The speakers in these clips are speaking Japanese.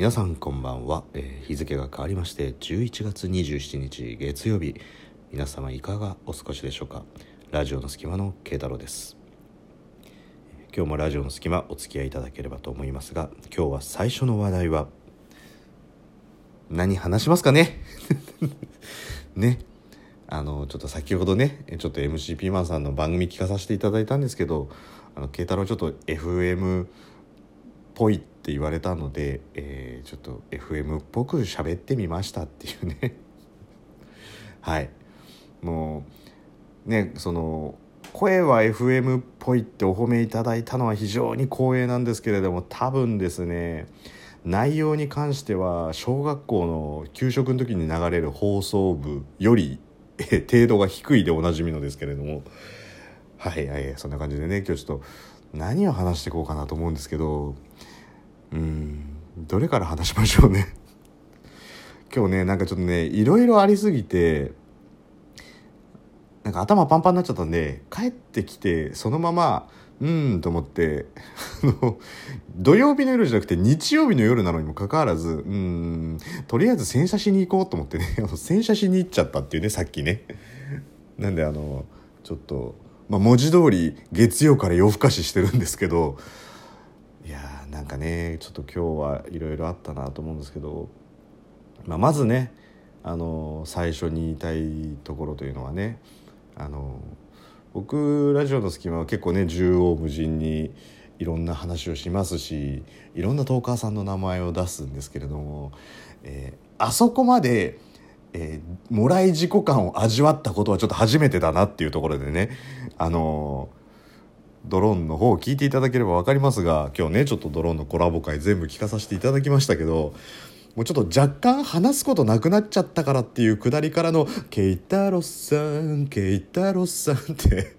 皆さんこんばんは、えー日付が変わりまして11月27日月曜日。皆様いかがお過ごしでしょうか？ラジオの隙間の慶太郎です。今日もラジオの隙間お付き合いいただければと思いますが今日は最初の話題は何話しますかね？ね。あのちょっと先ほどねちょっと MC ピーマンさんの番組聞かさせていただいたんですけどあの慶太郎ちょっと FM っぽいって言われたので、えーちょっと FM っぽく喋ってみましたっていうね。はい。もうねその声は FM っぽいってお褒めいただいたのは非常に光栄なんですけれども多分ですね内容に関しては小学校の給食の時に流れる放送部より程度が低いでおなじみのですけれども。はいはいそんな感じでね今日ちょっと何を話していこうかなと思うんですけどうん。どれから話しましょうね。今日ねなんかちょっとねいろいろありすぎてなんか頭パンパンになっちゃったんで帰ってきてそのままうんと思って あの土曜日の夜じゃなくて日曜日の夜なのにもかかわらずうんとりあえず洗車しに行こうと思ってね 洗車しに行っちゃったっていうねさっきね。なんであのちょっと、まあ、文字通り月曜から夜更かししてるんですけどなんかねちょっと今日はいろいろあったなと思うんですけど、まあ、まずねあの最初に言いたいところというのはねあの僕ラジオの隙間は結構ね縦横無尽にいろんな話をしますしいろんなトーカーさんの名前を出すんですけれども、えーあそこまで、えーもらい自己感を味わったことはちょっと初めてだなっていうところでねあのドローンの方を聞いていただければ分かりますが今日ねちょっとドローンのコラボ会全部聞かさせていただきましたけどもうちょっと若干話すことなくなっちゃったからっていうくだりからの「ケイタロスさんケイタロスさん」って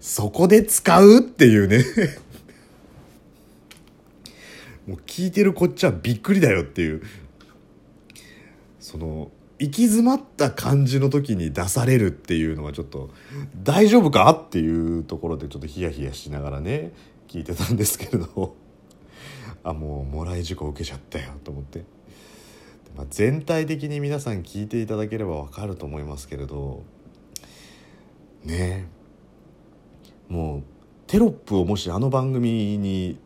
そこで使うっていうね。もう聞いてるこっちはびっくりだよっていう。その行き詰まった感じの時に出されるっていうのはちょっと大丈夫かっていうところでちょっとヒヤヒヤしながらね聞いてたんですけれど。あもうもらい事故受けちゃったよと思って、まあ、全体的に皆さん聞いていただければわかると思いますけれど。ね。もうテロップをもしあの番組に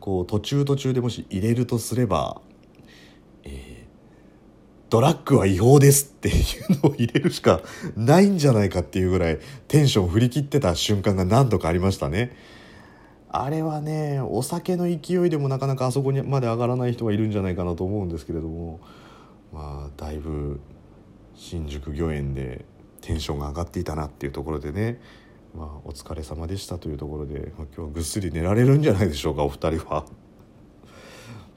こう途中途中でもし入れるとすればドラッグは違法ですっていうのを入れるしかないんじゃないかっていうぐらいテンション振り切ってた瞬間が何度かありましたね。あれはねお酒の勢いでもなかなかあそこにまで上がらない人がいるんじゃないかなと思うんですけれどもまあだいぶ新宿御苑でテンションが上がっていたなっていうところでねまあお疲れ様でしたというところで、今日はぐっすり寝られるんじゃないでしょうかお二人は。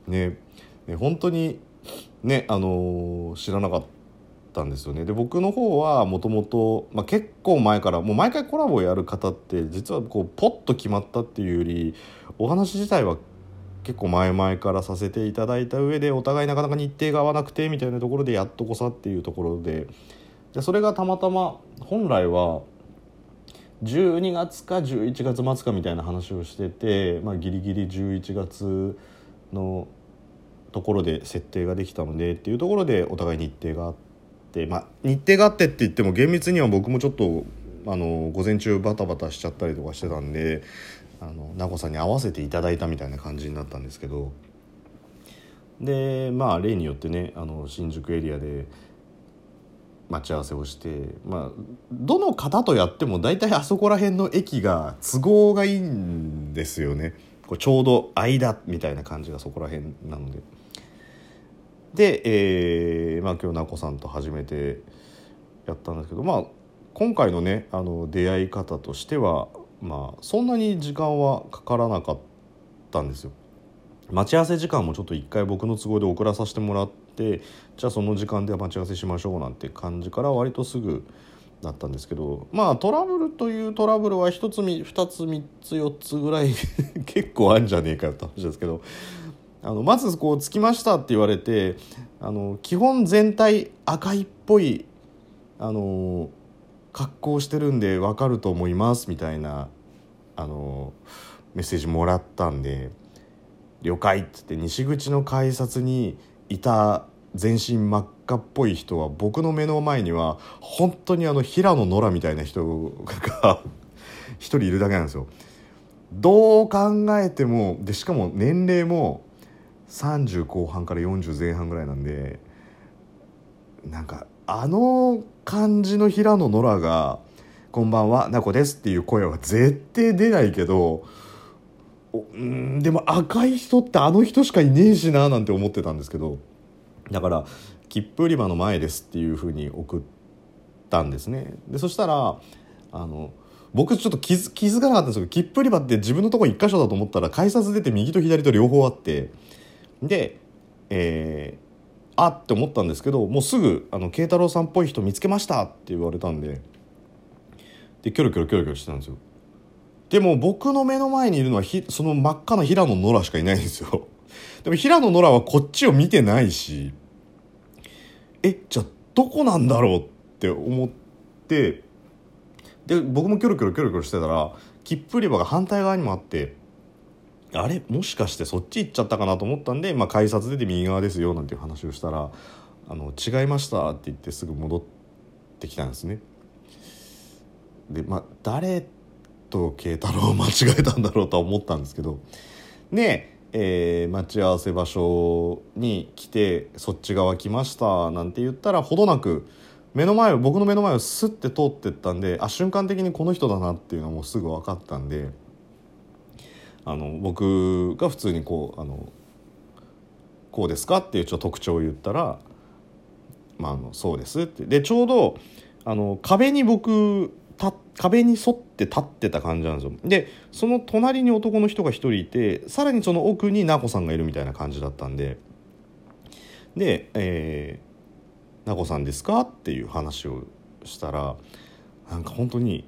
ねね本当にねあのー知らなかったんですよね。で僕の方はもともと結構前からもう毎回コラボをやる方って実はこうポッと決まったっていうよりお話自体は結構前々からさせていただいた上でお互いなかなか日程が合わなくてみたいなところでやっとこさっていうところで。でそれがたまたま本来は12月か11月末かみたいな話をしてて、まあ、ギリギリ11月のところで設定ができたのでっていうところでお互い日程があって、まあ、日程があってって言っても厳密には僕もちょっとあの午前中バタバタしちゃったりとかしてたんであの名護さんに合わせていただいたみたいな感じになったんですけど。でまあ例によってねあの新宿エリアで待ち合わせをしてまあどの方とやっても大体あそこら辺の駅が都合がいいんですよね。こうちょうど間みたいな感じがそこら辺なので。で、えーまあ、今日なこさんと初めてやったんですけど、まあ、今回のねあの出会い方としては、まあ、そんなに時間はかからなかったんですよ。待ち合わせ時間もちょっと一回僕の都合で遅らさせてもらってじゃあその時間で待ち合わせしましょうなんて感じから割とすぐだったんですけどまあトラブルというトラブルは1つ2つ3つ4つぐらい 結構あるんじゃねえかって話ですけどあのまずこう「着きました」って言われてあの基本全体赤いっぽいあの格好してるんで分かると思いますみたいなあのメッセージもらったんで「了解」っつって西口の改札にいた全身真っ赤っぽい人は僕の目の前には本当にあの平野ノラみたいな人が一人いるだけなんですよ。どう考えてもでしかも年齢も30後半から40前半ぐらいなんでなんかあの感じの平野ノラが「こんばんはなこです」っていう声は絶対出ないけどうんでも赤い人ってあの人しかいねえしななんて思ってたんですけどだから切符売り場の前ですっていうふうに送ったんですね。でそしたらあの僕ちょっと気づ気づかなかったんですけど切符売り場って自分のとこ1箇所だと思ったら改札出て右と左と両方あってでえー、あって思ったんですけどもうすぐあの慶太郎さんっぽい人見つけましたって言われたんででキョロキョロキョロキョロしてたんですよ。でも僕の目の前にいるのはひその真っ赤な平野ノラしかいないんですよ。でも平野ノラはこっちを見てないしえじゃあどこなんだろうって思ってで僕もキョロキョロキョロキョロしてたら切符売り場が反対側にもあってあれ？もしかしてそっち行っちゃったかなと思ったんで、まあ、改札出て右側ですよなんていう話をしたら「あの違いました」って言ってすぐ戻ってきたんですね。でまあ誰と慶太郎を間違えたんだろうとは思ったんですけどで、えー、待ち合わせ場所に来て「そっち側来ました」なんて言ったらほどなく目の前僕の目の前をスッて通ってったんであ瞬間的にこの人だなっていうのはもうすぐ分かったんであの僕が普通にこうあの「こうですか?」っていうちょっと特徴を言ったら「まあ、あのそうです」ってでちょうどあの壁に僕壁に沿って立ってた感じなんですよ。でその隣に男の人が1人いてさらにその奥に奈子さんがいるみたいな感じだったんで。で、えー「奈子さんですか?」っていう話をしたらなんか本当に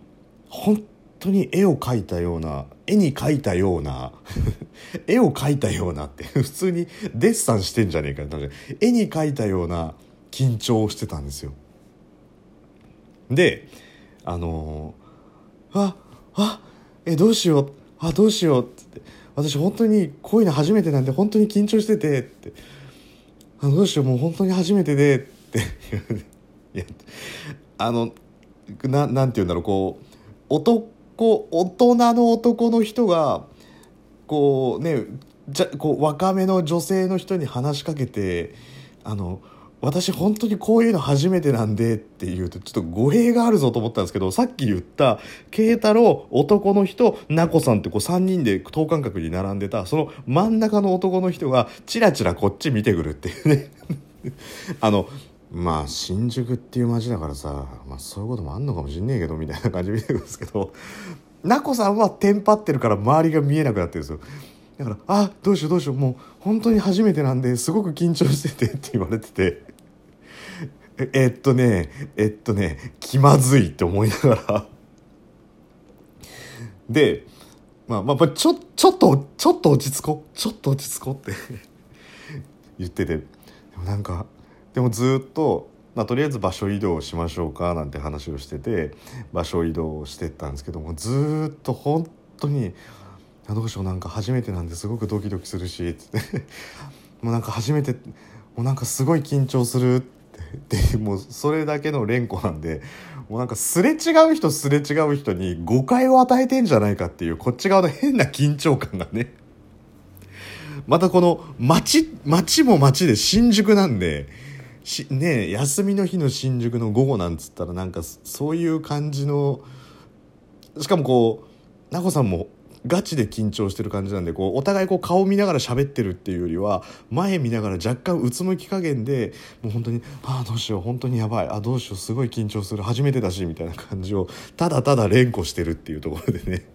本当に絵を描いたような絵に描いたような 絵を描いたようなって普通にデッサンしてんじゃねえかって絵に描いたような緊張をしてたんですよ。であの、ああえどうしよう。あどうしよう。って。私本当にこういうの初めてなんで本当に緊張してて。って。あどうしよう。もう本当に初めてで。って。いやあのななんて言うんだろう。こう男大人の男の人がこうねじゃこう若めの女性の人に話しかけてあの私本当にこういうの初めてなんでって言うとちょっと語弊があるぞと思ったんですけどさっき言った慶太郎男の人奈子さんってこう3人で等間隔に並んでたその真ん中の男の人がチラチラこっち見てくるっていうね。あのまあ新宿っていう街だからさ、まあ、そういうこともあんのかもしんねえけどみたいな感じで見てくるんですけど奈子さんはテンパってるから周りが見えなくなってるんですよ。だから「あどうしようどうしようもう本当に初めてなんですごく緊張してて」って言われてて。えっとねえっとね気まずいって思いながら。でまあまあちょちょっとちょっと落ち着こう。ちょっと落ち着こうって。言ってて。でもなんかでもずっと、まあ、とりあえず場所移動しましょうかなんて話をしてて場所移動してったんですけどもずっと本当に「どうしようなんか初めてなんですごくドキドキするし」つって。もうなんか初めてもうなんかすごい緊張するってでもうそれだけの連呼なんでもうなんかすれ違う人すれ違う人に誤解を与えてんじゃないかっていうこっち側の変な緊張感がね。またこの街街も街で新宿なんでしね休みの日の新宿の午後なんつったらなんかそういう感じのしかもこう奈子さんもガチで緊張してる感じなんでこうお互いこう顔見ながら喋ってるっていうよりは前見ながら若干うつむき加減でもう本当に「ああどうしよう本当にやばいあどうしようすごい緊張する初めてだし」みたいな感じをただただ連呼してるっていうところでね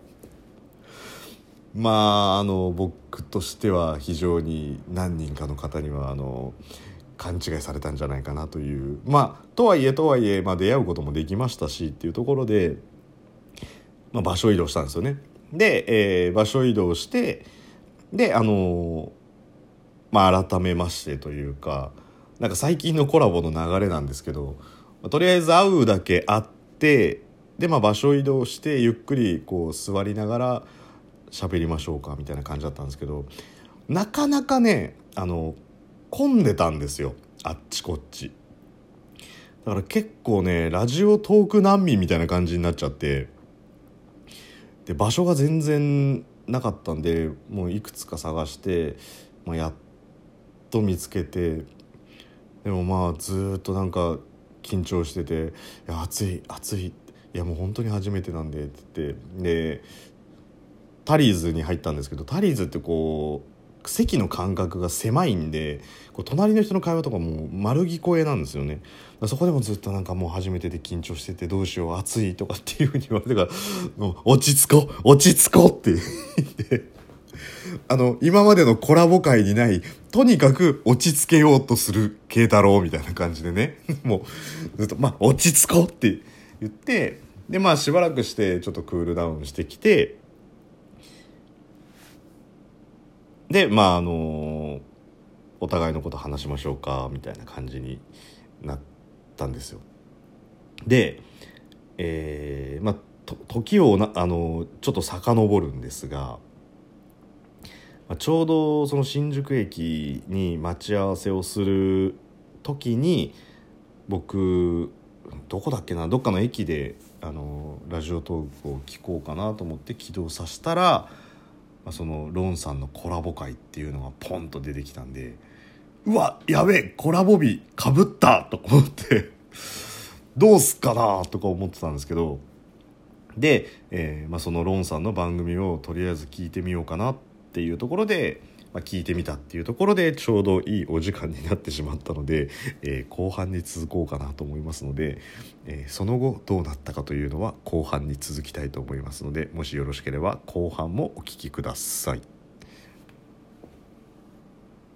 まああの僕としては非常に何人かの方にはあの勘違いされたんじゃないかなというまあとはいえとはいえ、まあ、出会うこともできましたしっていうところで、まあ、場所移動したんですよね。で、えー、場所移動してであのまあ改めましてというかなんか最近のコラボの流れなんですけど、とりあえず会うだけ会ってで、まあ、場所移動してゆっくりこう座りながら喋りましょうかみたいな感じだったんですけどなかなかねあの混んでたんですよ。あっちこっち。だから結構ねラジオトーク難民みたいな感じになっちゃって。で場所が全然なかったんでもういくつか探して、まあ、やっと見つけてでもまあずっとなんか緊張してて「いや暑い暑い」いやもう本当に初めてなんでって言ってでタリーズに入ったんですけどタリーズってこう席の間隔が狭いんでこう隣の人の会話とかも丸聞こえなんですよね。そこでもずっとなんかもう初めてで緊張しててどうしよう暑いとかっていうふうに言われてから 落ち着こう落ち着こうって言って。あの今までのコラボ会にないとにかく落ち着けようとする慶太郎みたいな感じでね。もうずっとまあ落ち着こうって言ってでまあしばらくしてちょっとクールダウンしてきてでまああのお互いのこと話しましょうかみたいな感じになったんですよ。で、えー、まあ時をなあのちょっと遡るんですが、まあ、ちょうどその新宿駅に待ち合わせをする時に僕どこだっけなどっかの駅であのラジオトークを聞こうかなと思って起動させたらまあ、そのロンさんのコラボ会っていうのがポンと出てきたんでうわやべえコラボ日かぶったと思ってどうすっかなとか思ってたんですけどで、えーまあ、そのロンさんの番組をとりあえず聞いてみようかなっていうところでまあ、聞いてみたっていうところでちょうどいいお時間になってしまったので、えー、後半に続こうかなと思いますので、えー、その後どうなったかというのは後半に続きたいと思いますのでもしよろしければ後半もお聴きください。